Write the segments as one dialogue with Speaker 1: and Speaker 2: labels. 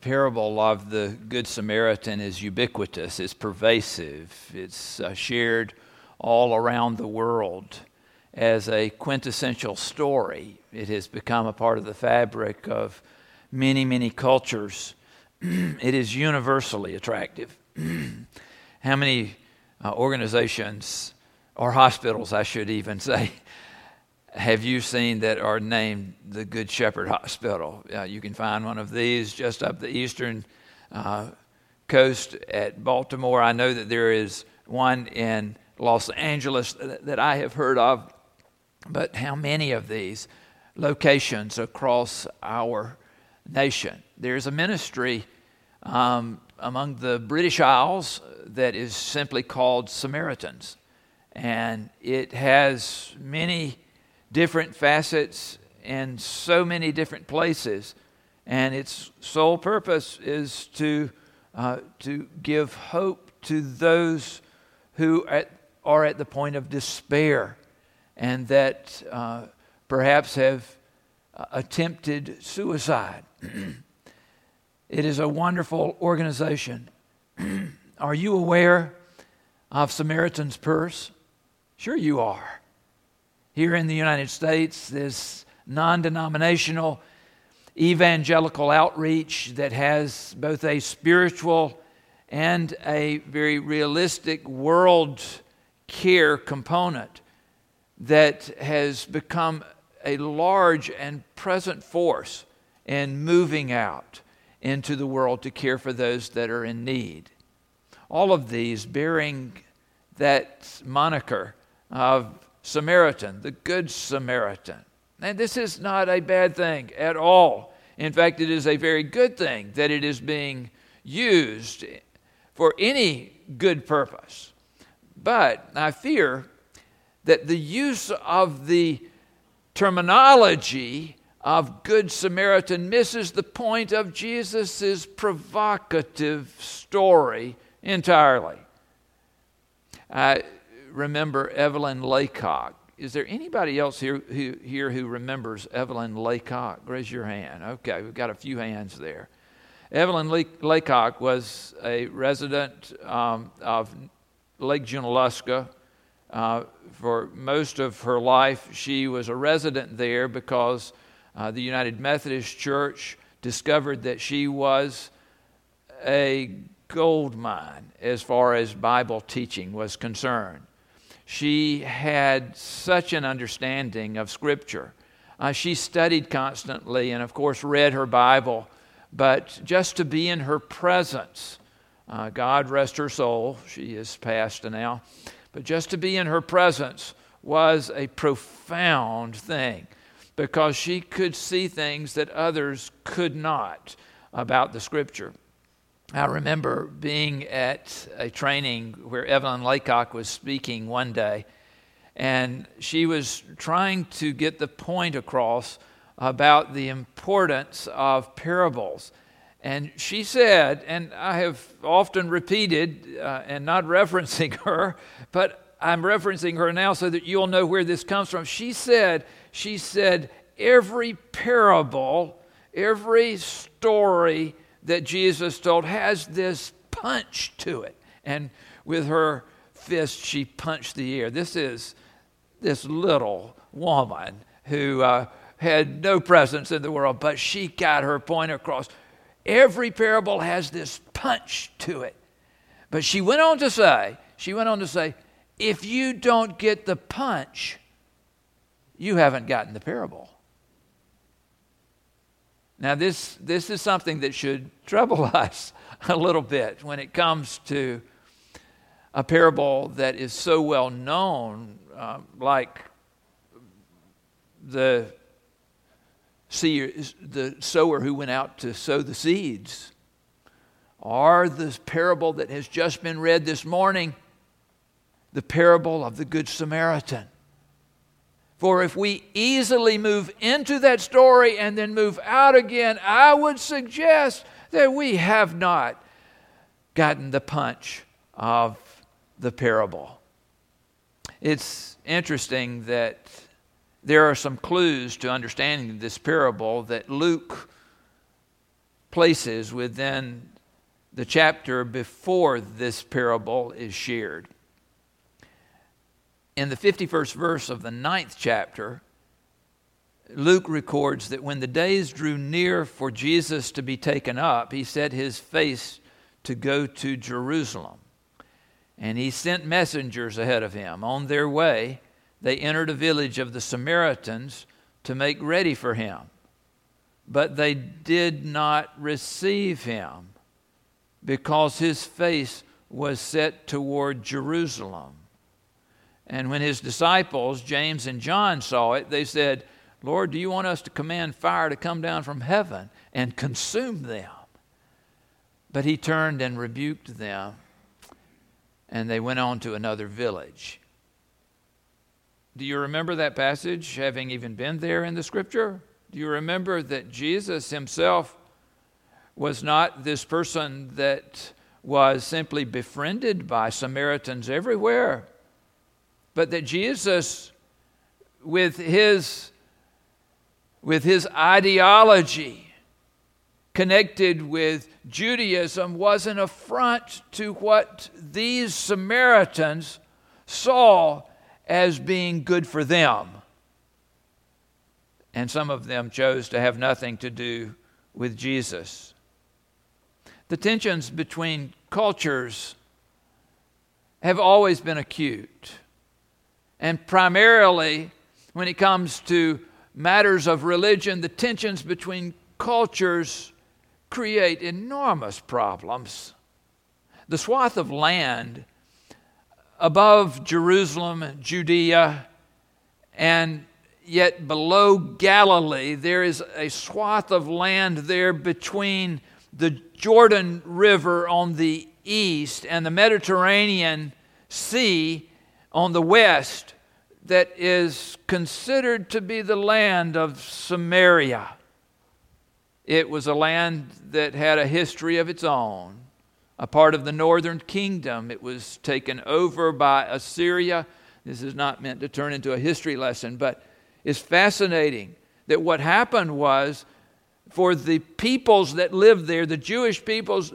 Speaker 1: parable of the Good Samaritan is ubiquitous, it's pervasive, it's uh, shared all around the world as a quintessential story. It has become a part of the fabric of many, many cultures. it is universally attractive. How many uh, organizations or hospitals, I should even say, have you seen that are named the Good Shepherd Hospital? Uh, you can find one of these just up the eastern uh, coast at Baltimore. I know that there is one in Los Angeles that, I have heard of, but how many of these locations across our nation? There's a ministry um, among the British Isles that is simply called Samaritans, and it has many different facets in so many different places. And its sole purpose is to, uh, to give hope to those who at, are at the point of despair and that uh, perhaps have uh, attempted suicide. it is a wonderful organization. are you aware of Samaritan's Purse? Sure, you are here in the United States, this non denominational evangelical outreach that has both a spiritual and a very realistic world care component that has become a large and present force in moving out into the world to care for those that are in need. All of these bearing that moniker of Samaritan, the Good Samaritan. And this is not a bad thing at all. In fact, it is a very good thing that it is being used for any good purpose. But I fear that the use of the terminology of Good Samaritan misses the point of Jesus' provocative story entirely. Uh, remember Evelyn Laycock. Is there anybody else here who, here who remembers Evelyn Laycock? Raise your hand. Okay, we've got a few hands there. Evelyn Laycock was a resident um, of Lake Junaluska. Uh, for most of her life, she was a resident there because uh, the United Methodist Church discovered that she was a gold mine as far as Bible teaching was concerned she had such an understanding of Scripture. Uh, she studied constantly and, of course, read her Bible, but just to be in her presence, uh, God rest her soul, she is passed now, but just to be in her presence was a profound thing because she could see things that others could not about the Scripture. I remember being at a training where Evelyn Laycock was speaking one day, and she was trying to get the point across about the importance of parables. And she said, and I have often repeated, uh, and not referencing her, but I'm referencing her now so that you'll know where this comes from. She said, she said, every parable, every story that Jesus told has this punch to it. And with her fist, she punched the air. This is this little woman who uh, had no presence in the world, but she got her point across. Every parable has this punch to it. But she went on to say, she went on to say, if you don't get the punch, you haven't gotten the parable. Now, this, this is something that should trouble us a little bit when it comes to a parable that is so well known, uh, like the, seer, the sower who went out to sow the seeds, or the parable that has just been read this morning, the parable of the Good Samaritan. For if we easily move into that story and then move out again, I would suggest that we have not gotten the punch of the parable. It's interesting that there are some clues to understanding this parable that Luke places within the chapter before this parable is shared. In the 51st verse of the ninth chapter, Luke records that when the days drew near for Jesus to be taken up, he set his face to go to Jerusalem. And he sent messengers ahead of him. On their way, they entered a village of the Samaritans to make ready for him. But they did not receive him because his face was set toward Jerusalem. And when his disciples, James and John, saw it, they said, Lord, do you want us to command fire to come down from heaven and consume them? But he turned and rebuked them, and they went on to another village. Do you remember that passage, having even been there in the scripture? Do you remember that Jesus himself was not this person that was simply befriended by Samaritans everywhere, but that Jesus, with his, with his ideology connected with Judaism, was an affront to what these Samaritans saw as being good for them. And some of them chose to have nothing to do with Jesus. The tensions between cultures have always been acute. And primarily, when it comes to matters of religion, the tensions between cultures create enormous problems. The swath of land above Jerusalem, Judea, and yet below Galilee, there is a swath of land there between the Jordan River on the east and the Mediterranean Sea on the west that is considered to be the land of Samaria. It was a land that had a history of its own a part of the northern kingdom. It was taken over by Assyria. This is not meant to turn into a history lesson, but it's fascinating that what happened was for the peoples that lived there, the Jewish peoples,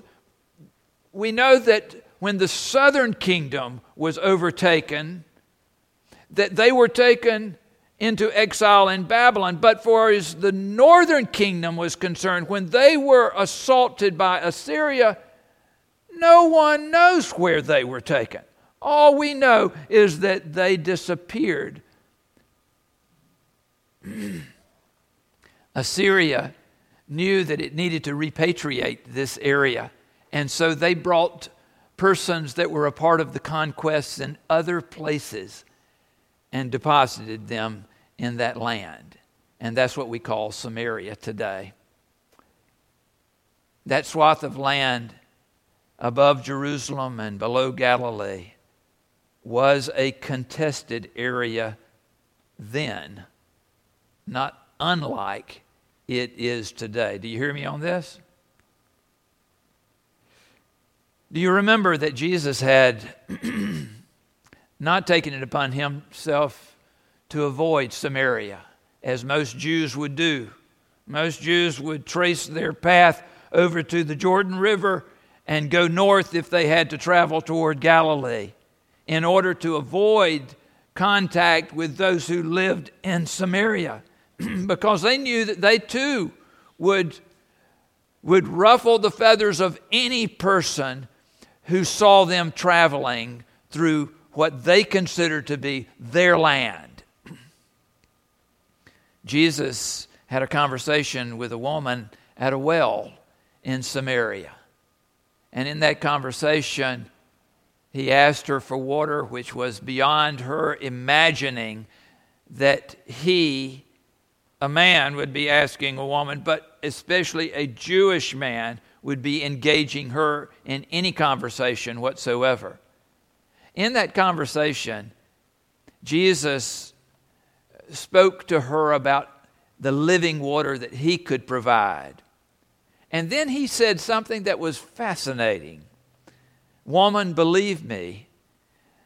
Speaker 1: we know that when the southern kingdom was overtaken, that they were taken into exile in Babylon. But for as the northern kingdom was concerned, when they were assaulted by Assyria, no one knows where they were taken. All we know is that they disappeared. Assyria knew that it needed to repatriate this area, and so they brought persons that were a part of the conquests in other places and deposited them in that land. And that's what we call Samaria today. That swath of land above Jerusalem and below Galilee was a contested area then, not unlike it is today. Do you hear me on this? Do you remember that Jesus had not taken it upon himself to avoid Samaria, as most Jews would do? Most Jews would trace their path over to the Jordan River and go north if they had to travel toward Galilee in order to avoid contact with those who lived in Samaria because they knew that they too would, would ruffle the feathers of any person who saw them traveling through what they considered to be their land. Jesus had a conversation with a woman at a well in Samaria. And in that conversation, he asked her for water, which was beyond her imagining that he, a man, would be asking a woman, but especially a Jewish man, would be engaging her in any conversation whatsoever. In that conversation, Jesus spoke to her about the living water that he could provide. And then he said something that was fascinating. Woman, believe me,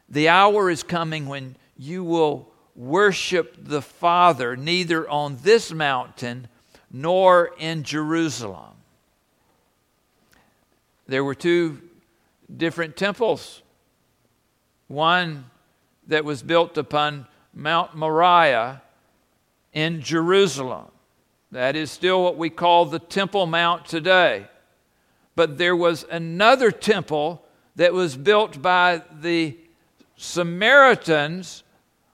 Speaker 1: the hour is coming when you will worship the Father neither on this mountain nor in Jerusalem. There were two different temples. One that was built upon Mount Moriah in Jerusalem. That is still what we call the Temple Mount today. But there was another temple that was built by the Samaritans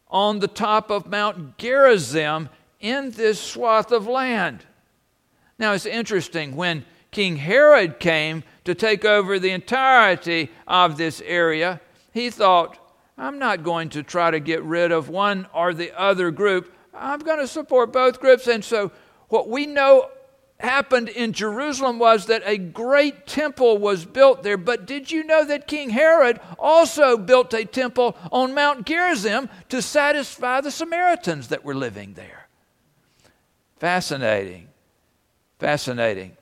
Speaker 1: on the top of Mount Gerizim in this swath of land. Now it's interesting when King Herod came to take over the entirety of this area, he thought, I'm not going to try to get rid of one or the other group. I'm going to support both groups. And so, what we know happened in Jerusalem was that a great temple was built there. But did you know that King Herod also built a temple on Mount Gerizim to satisfy the Samaritans that were living there? Fascinating. Fascinating.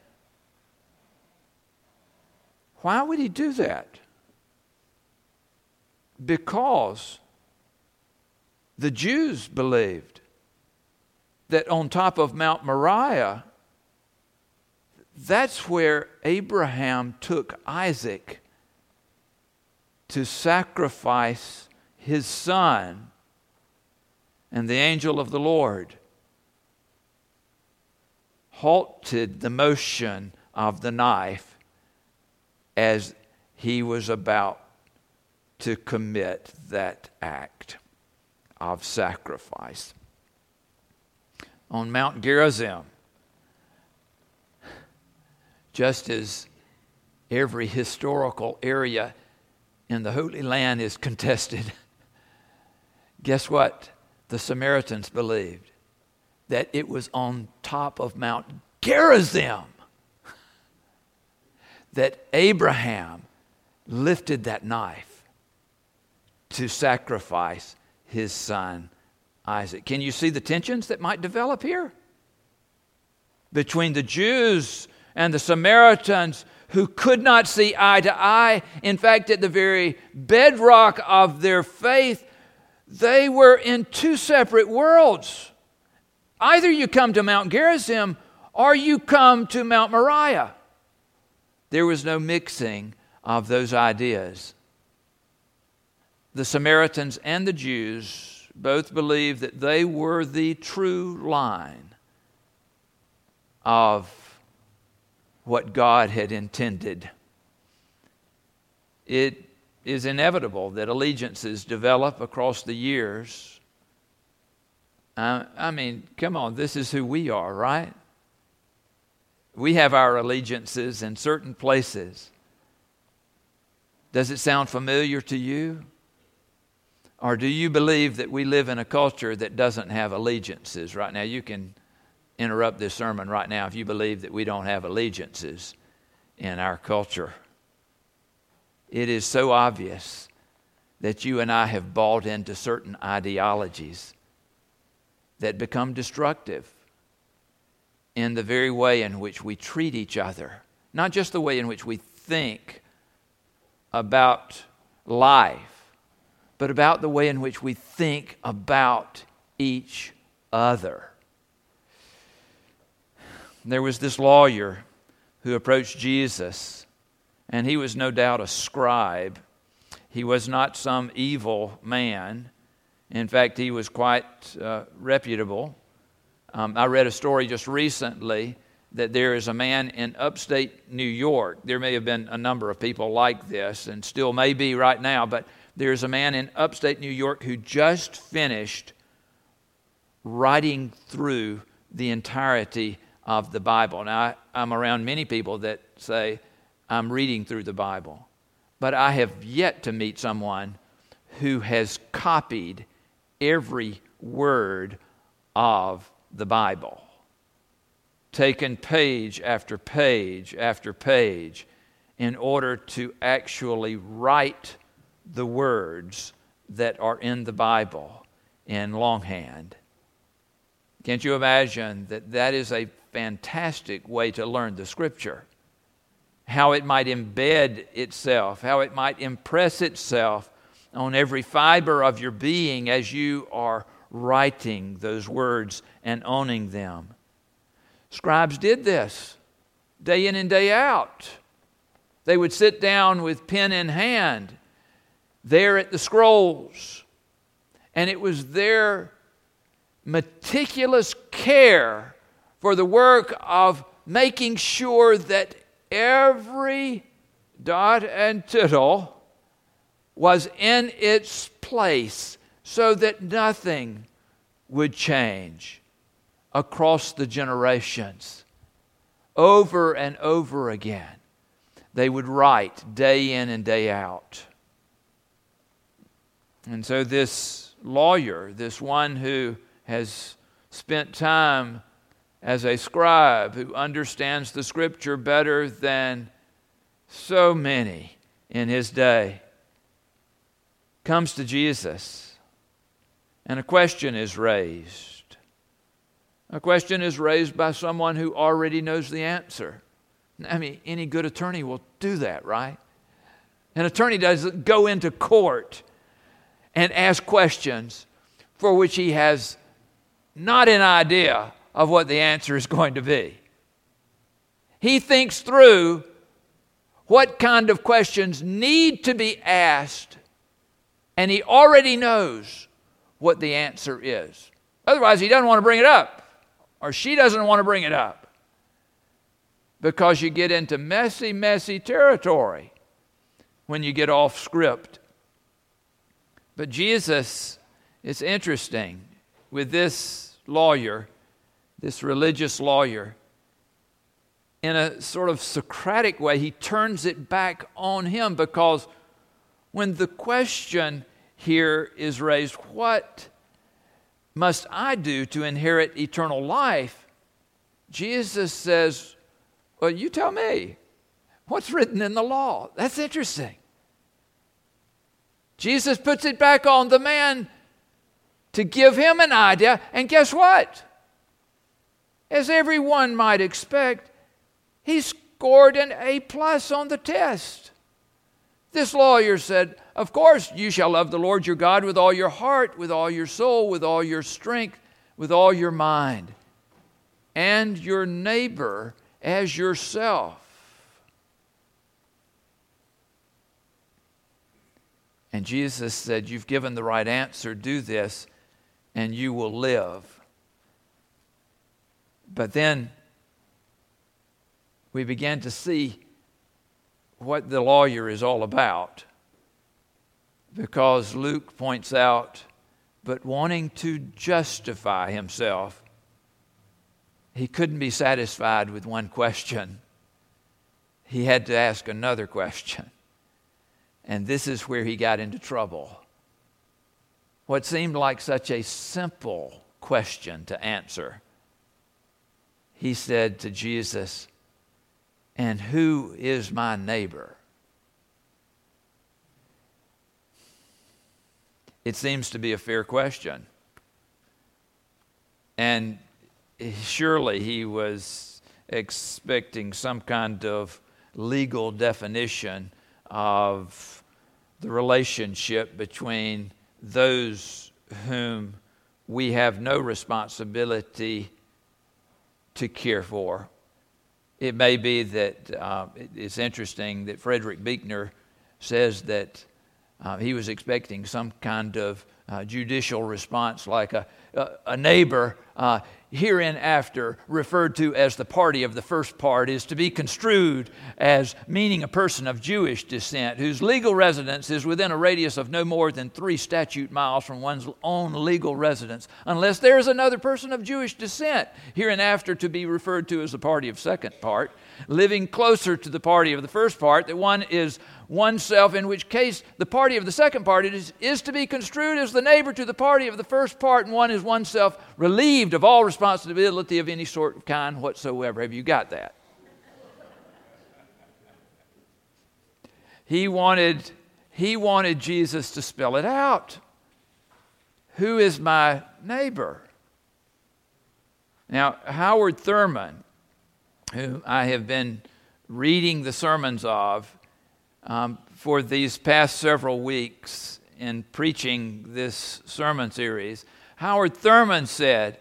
Speaker 1: Why would he do that? Because the Jews believed that on top of Mount Moriah, that's where Abraham took Isaac to sacrifice his son. And the angel of the Lord halted the motion of the knife as he was about to commit that act of sacrifice. On Mount Gerizim, just as every historical area in the Holy Land is contested, guess what? The Samaritans believed that it was on top of Mount Gerizim that Abraham lifted that knife to sacrifice his son Isaac. Can you see the tensions that might develop here? Between the Jews and the Samaritans who could not see eye to eye. In fact, at the very bedrock of their faith, they were in two separate worlds. Either you come to Mount Gerizim or you come to Mount Moriah. There was no mixing of those ideas. The Samaritans and the Jews both believed that they were the true line of what God had intended. It is inevitable that allegiances develop across the years. I, I mean, come on, this is who we are, right? We have our allegiances in certain places. Does it sound familiar to you? Or do you believe that we live in a culture that doesn't have allegiances right now? You can interrupt this sermon right now if you believe that we don't have allegiances in our culture. It is so obvious that you and I have bought into certain ideologies that become destructive in the very way in which we treat each other, not just the way in which we think about life, but about the way in which we think about each other. There was this lawyer who approached Jesus, and he was no doubt a scribe. He was not some evil man. In fact, he was quite uh, reputable. Um, I read a story just recently that there is a man in upstate New York. There may have been a number of people like this, and still may be right now, but there's a man in upstate New York who just finished writing through the entirety of the Bible. Now, I, am around many people that say, I'm reading through the Bible, but I have yet to meet someone who has copied every word of the Bible, taken page after page after page in order to actually write the words that are in the Bible in longhand. Can't you imagine that that is a fantastic way to learn the Scripture? How it might embed itself, how it might impress itself on every fiber of your being as you are writing those words and owning them. Scribes did this day in and day out. They would sit down with pen in hand there at the scrolls. And it was their meticulous care for the work of making sure that every dot and tittle was in its place so that nothing would change across the generations. Over and over again, they would write day in and day out. And so, this lawyer, this one who has spent time as a scribe, who understands the scripture better than so many in his day, comes to Jesus and a question is raised. A question is raised by someone who already knows the answer. I mean, any good attorney will do that, right? An attorney doesn't go into court and ask questions for which he has not an idea of what the answer is going to be. He thinks through what kind of questions need to be asked, and he already knows what the answer is. Otherwise, he doesn't want to bring it up, or she doesn't want to bring it up, because you get into messy, messy territory when you get off script. But Jesus, it's interesting with this lawyer, this religious lawyer, in a sort of Socratic way, he turns it back on him because when the question here is raised, What must I do to inherit eternal life? Jesus says, Well, you tell me. What's written in the law? That's interesting. Jesus puts it back on the man to give him an idea. And guess what? As everyone might expect, he scored an A plus on the test. This lawyer said, Of course, you shall love the Lord your God with all your heart, with all your soul, with all your strength, with all your mind, and your neighbor as yourself. And Jesus said, You've given the right answer, do this, and you will live. But then we began to see what the lawyer is all about because Luke points out, but wanting to justify himself, he couldn't be satisfied with one question. He had to ask another question. And this is where he got into trouble. What seemed like such a simple question to answer, he said to Jesus, And who is my neighbor? It seems to be a fair question. And surely he was expecting some kind of legal definition of the relationship between those whom we have no responsibility to care for. It may be that uh, it's interesting that Frederick Buechner says that uh, he was expecting some kind of uh, judicial response like a, a, neighbor uh, hereinafter referred to as the party of the first part is to be construed as meaning a person of Jewish descent whose legal residence is within a radius of no more than three statute miles from one's own legal residence, unless there is another person of Jewish descent, hereinafter to be referred to as the party of second part, living closer to the party of the first part, that one is oneself, in which case the party of the second part is, is to be construed as the neighbor to the party of the first part, and one is oneself relieved of all responsibility of any sort of kind whatsoever. Have you got that? He wanted, he wanted Jesus to spell it out. Who is my neighbor? Now, Howard Thurman, who I have been reading the sermons of, um, for these past several weeks in preaching this sermon series, Howard Thurman said,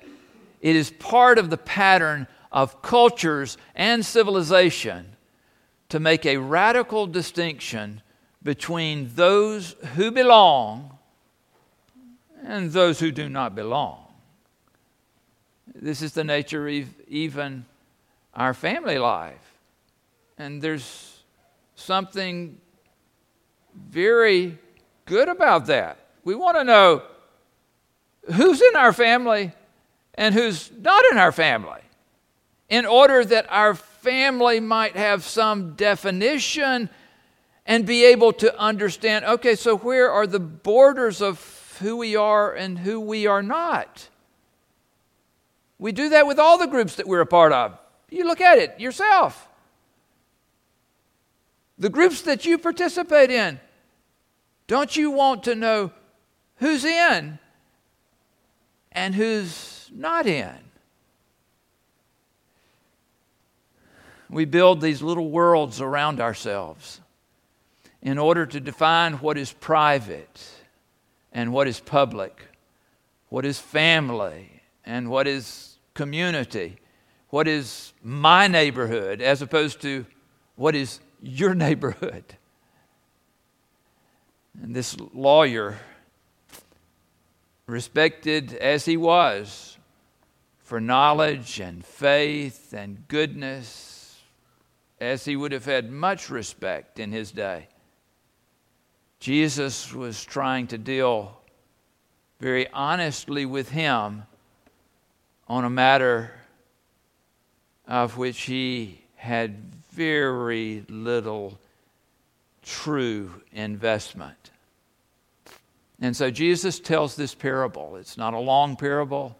Speaker 1: It is part of the pattern of cultures and civilization to make a radical distinction between those who belong and those who do not belong. This is the nature of even our family life. And there's something very good about that. We want to know who's in our family and who's not in our family in order that our family might have some definition and be able to understand okay, so where are the borders of who we are and who we are not? We do that with all the groups that we're a part of. You look at it yourself. The groups that you participate in, don't you want to know who's in and who's not in? We build these little worlds around ourselves in order to define what is private and what is public, what is family and what is community, what is my neighborhood as opposed to what is your neighborhood. And this lawyer, respected as he was for knowledge and faith and goodness, as he would have had much respect in his day, Jesus was trying to deal very honestly with him on a matter of which he had very little true investment. And so Jesus tells this parable. It's not a long parable.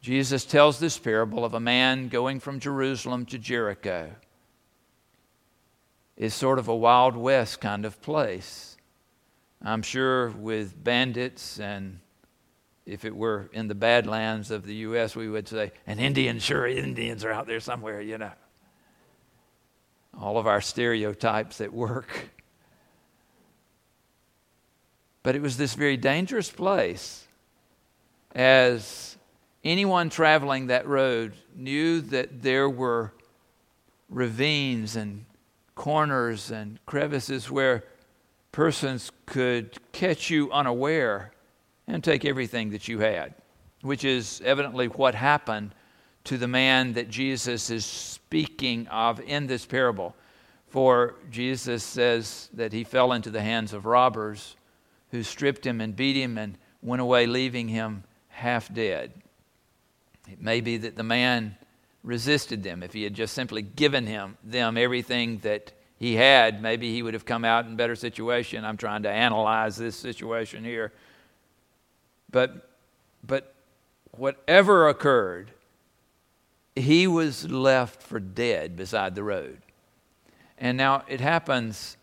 Speaker 1: Jesus tells this parable of a man going from Jerusalem to Jericho. It's sort of a Wild West kind of place. I'm sure with bandits and if it were in the badlands of the U.S., we would say, an Indian, sure, Indians are out there somewhere, you know. All of our stereotypes at work. But it was this very dangerous place as anyone traveling that road knew that there were ravines and corners and crevices where persons could catch you unaware and take everything that you had, which is evidently what happened to the man that Jesus is speaking of in this parable. For Jesus says that he fell into the hands of robbers who stripped him and beat him and went away, leaving him half dead. It may be that the man resisted them if he had just simply given him them everything that he had, maybe he would have come out in a better situation. I'm trying to analyze this situation here. But, but whatever occurred, he was left for dead beside the road. And now it happens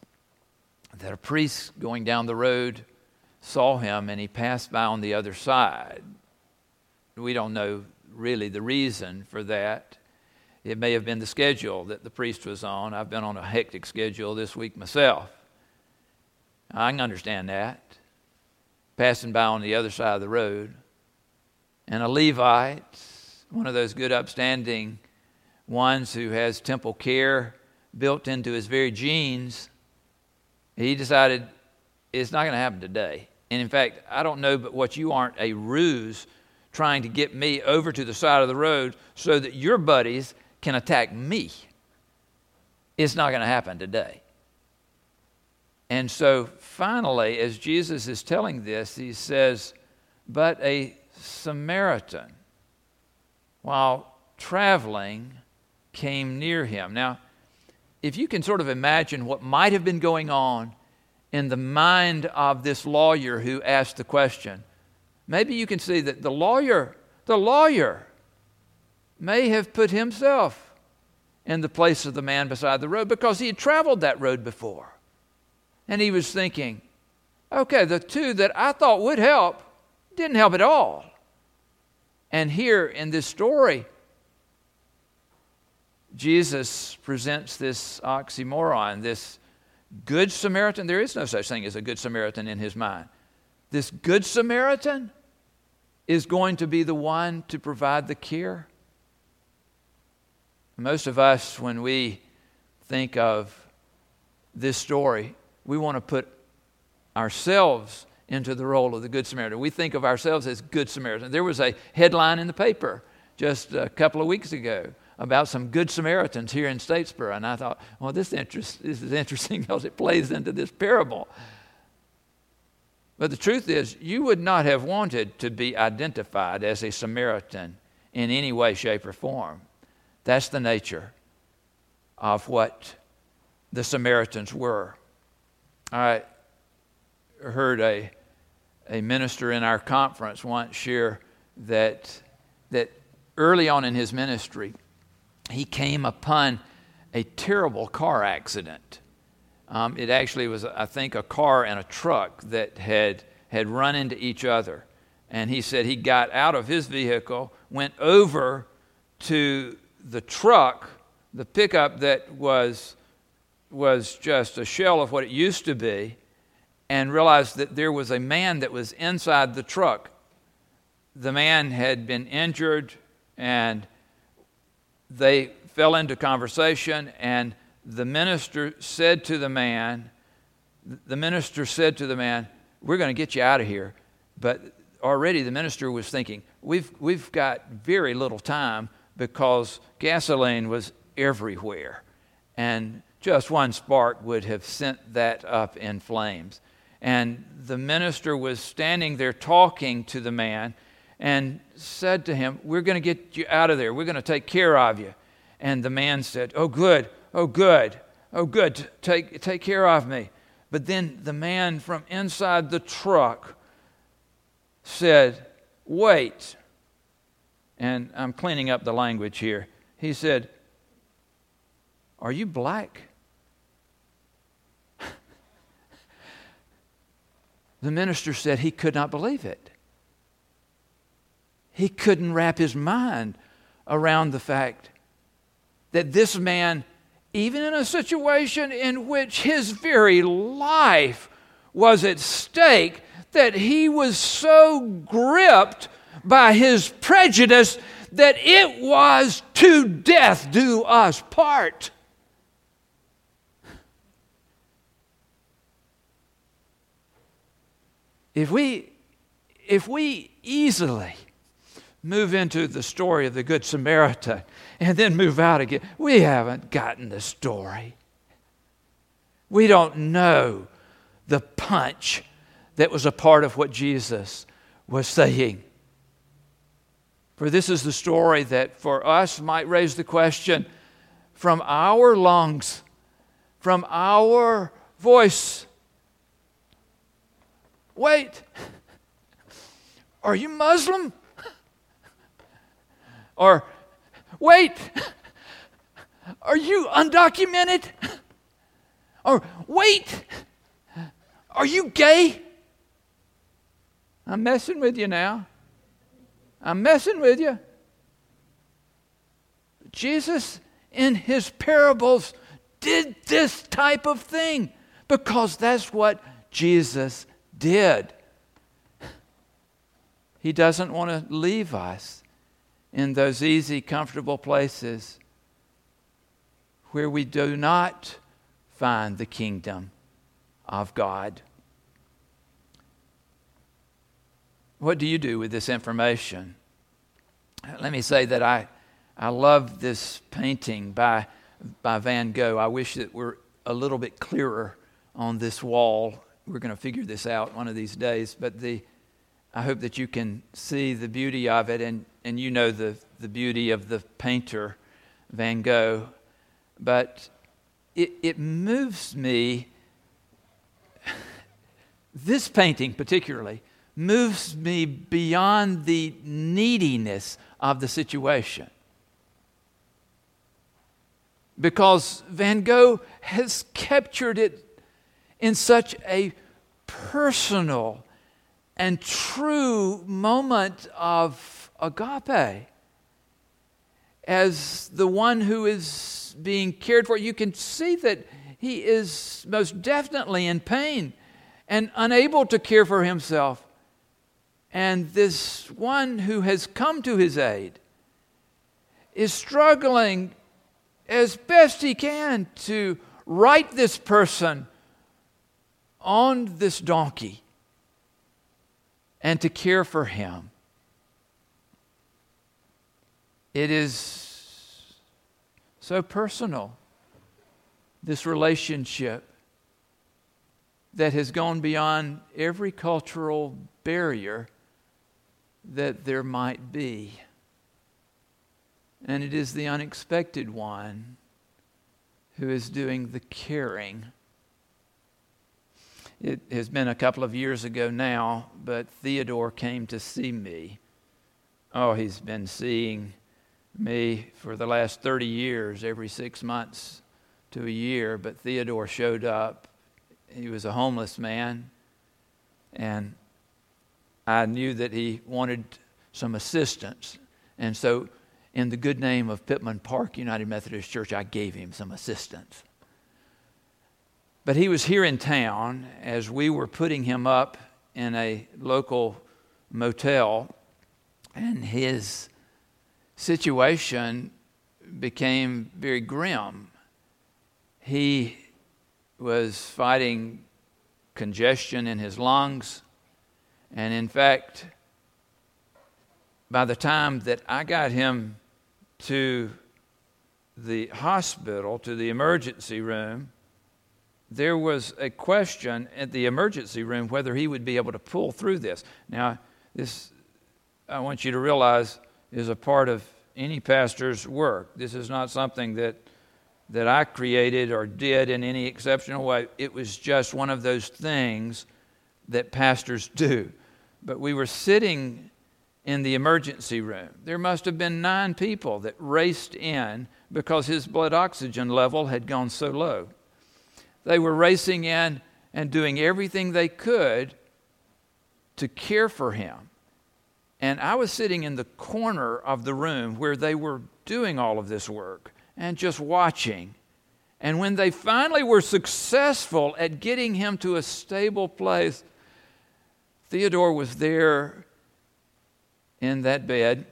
Speaker 1: that a priest going down the road saw him and he passed by on the other side. We don't know really the reason for that. It may have been the schedule that the priest was on. I've been on a hectic schedule this week myself. I can understand that. Passing by on the other side of the road. And a Levite, one of those good, upstanding ones who has temple care built into his very genes, he decided it's not going to happen today. And in fact, I don't know but what you aren't a ruse trying to get me over to the side of the road so that your buddies can attack me. It's not going to happen today. And so finally, as Jesus is telling this, he says, But a Samaritan, while traveling, came near him. Now, if you can sort of imagine what might have been going on in the mind of this lawyer who asked the question, maybe you can see that the lawyer, the lawyer, may have put himself in the place of the man beside the road because he had traveled that road before. And he was thinking, okay, the two that I thought would help didn't help at all. And here in this story, Jesus presents this oxymoron, this good Samaritan. There is no such thing as a good Samaritan in his mind. This good Samaritan is going to be the one to provide the cure. most of us, when we think of this story, we want to put ourselves into the role of the Good Samaritan. We think of ourselves as Good Samaritans. There was a headline in the paper just a couple of weeks ago about some Good Samaritans here in Statesboro, and I thought, well, this, interest, this is interesting because it plays into this parable. But the truth is, you would not have wanted to be identified as a Samaritan in any way, shape, or form. That's the nature of what the Samaritans were. I heard a, a minister in our conference once share that, that early on in his ministry, he came upon a terrible car accident. Um, it actually was, I think, a car and a truck that had, had run into each other. And he said he got out of his vehicle, went over to the truck, the pickup that was, was just a shell of what it used to be, and realized that there was a man that was inside the truck. The man had been injured, and they fell into conversation, and the minister said to the man, the minister said to the man, We're going to get you out of here. But already the minister was thinking, We've, we've got very little time because gasoline was everywhere. And just one spark would have sent that up in flames. And the minister was standing there talking to the man and said to him, We're going to get you out of there. We're going to take care of you. And the man said, Oh, good. Oh, good. Oh, good. Take, take care of me. But then the man from inside the truck said, Wait. And I'm cleaning up the language here. He said, Are you black? The minister said he could not believe it. He couldn't wrap his mind around the fact that this man, even in a situation in which his very life was at stake, that he was so gripped by his prejudice that it was to death do us part. If we, if we easily move into the story of the Good Samaritan and then move out again, we haven't gotten the story. We don't know the punch that was a part of what Jesus was saying. For this is the story that for us might raise the question from our lungs, from our voice Wait, are you Muslim? Or, wait, are you undocumented? Or, wait, are you gay? I'm messing with you now. I'm messing with you. Jesus, in his parables, did this type of thing because that's what Jesus did. He doesn't want to leave us in those easy, comfortable places where we do not find the kingdom of God. What do you do with this information? Let me say that I, I love this painting by, by Van Gogh. I wish it were a little bit clearer on this wall we're going to figure this out one of these days, but the, I hope that you can see the beauty of it, and, and you know the, the beauty of the painter, Van Gogh. But it, it moves me, this painting particularly, moves me beyond the neediness of the situation. Because Van Gogh has captured it in such a personal and true moment of agape. As the one who is being cared for, you can see that he is most definitely in pain and unable to care for himself. And this one who has come to his aid is struggling as best he can to right this person on this donkey and to care for him. It is so personal, this relationship that has gone beyond every cultural barrier that there might be. And it is the unexpected one who is doing the caring. It has been a couple of years ago now, but Theodore came to see me. Oh, he's been seeing me for the last 30 years, every six months to a year. But Theodore showed up. He was a homeless man, and I knew that he wanted some assistance. And so, in the good name of Pittman Park United Methodist Church, I gave him some assistance. But he was here in town as we were putting him up in a local motel, and his situation became very grim. He was fighting congestion in his lungs, and in fact, by the time that I got him to the hospital, to the emergency room, there was a question at the emergency room whether he would be able to pull through this. Now, this, I want you to realize, is a part of any pastor's work. This is not something that, that I created or did in any exceptional way. It was just one of those things that pastors do. But we were sitting in the emergency room. There must have been nine people that raced in because his blood oxygen level had gone so low. They were racing in and doing everything they could to care for him. And I was sitting in the corner of the room where they were doing all of this work and just watching. And when they finally were successful at getting him to a stable place, Theodore was there in that bed,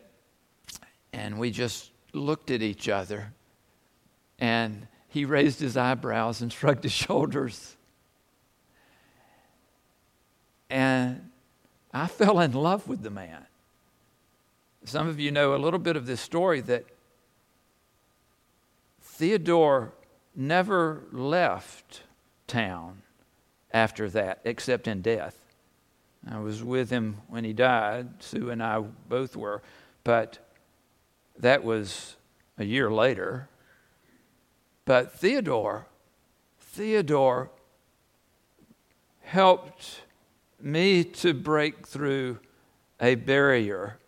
Speaker 1: and we just looked at each other. And he raised his eyebrows and shrugged his shoulders. And I fell in love with the man. Some of you know a little bit of this story that Theodore never left town after that, except in death. I was with him when he died. Sue and I both were. But that was a year later. But Theodore, Theodore helped me to break through a barrier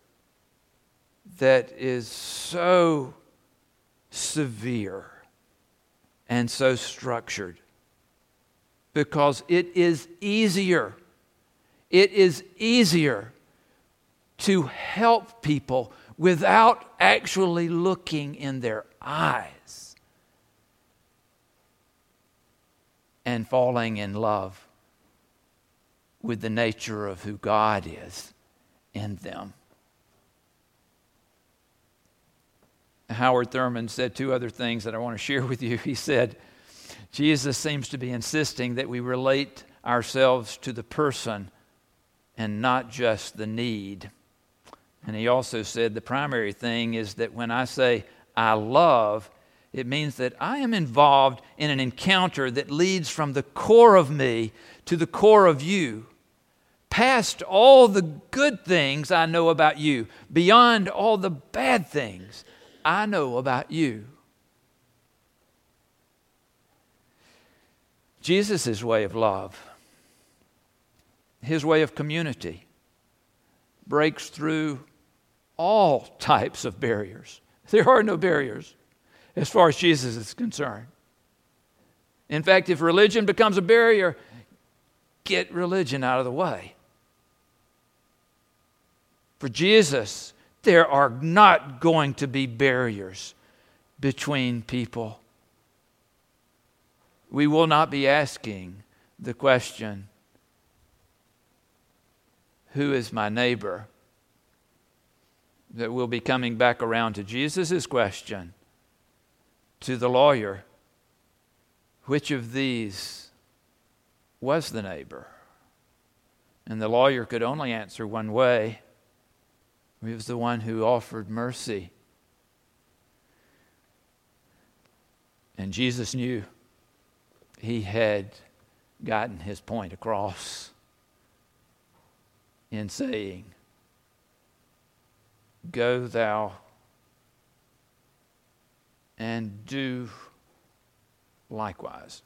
Speaker 1: that is so severe and so structured because it is easier. It is easier to help people without actually looking in their eyes and falling in love with the nature of who God is in them. Howard Thurman said two other things that I want to share with you. He said, Jesus seems to be insisting that we relate ourselves to the person and not just the need. And he also said the primary thing is that when I say I love, it means that I am involved in an encounter that leads from the core of me to the core of you, past all the good things I know about you, beyond all the bad things I know about you. Jesus' way of love, his way of community, breaks through all types of barriers. There are no barriers as far as Jesus is concerned. In fact, if religion becomes a barrier, get religion out of the way. For Jesus, there are not going to be barriers between people. We will not be asking the question, Who is my neighbor? That we'll be coming back around to Jesus' question to the lawyer, which of these was the neighbor? And the lawyer could only answer one way. He was the one who offered mercy. And Jesus knew he had gotten his point across in saying, Go thou and do likewise.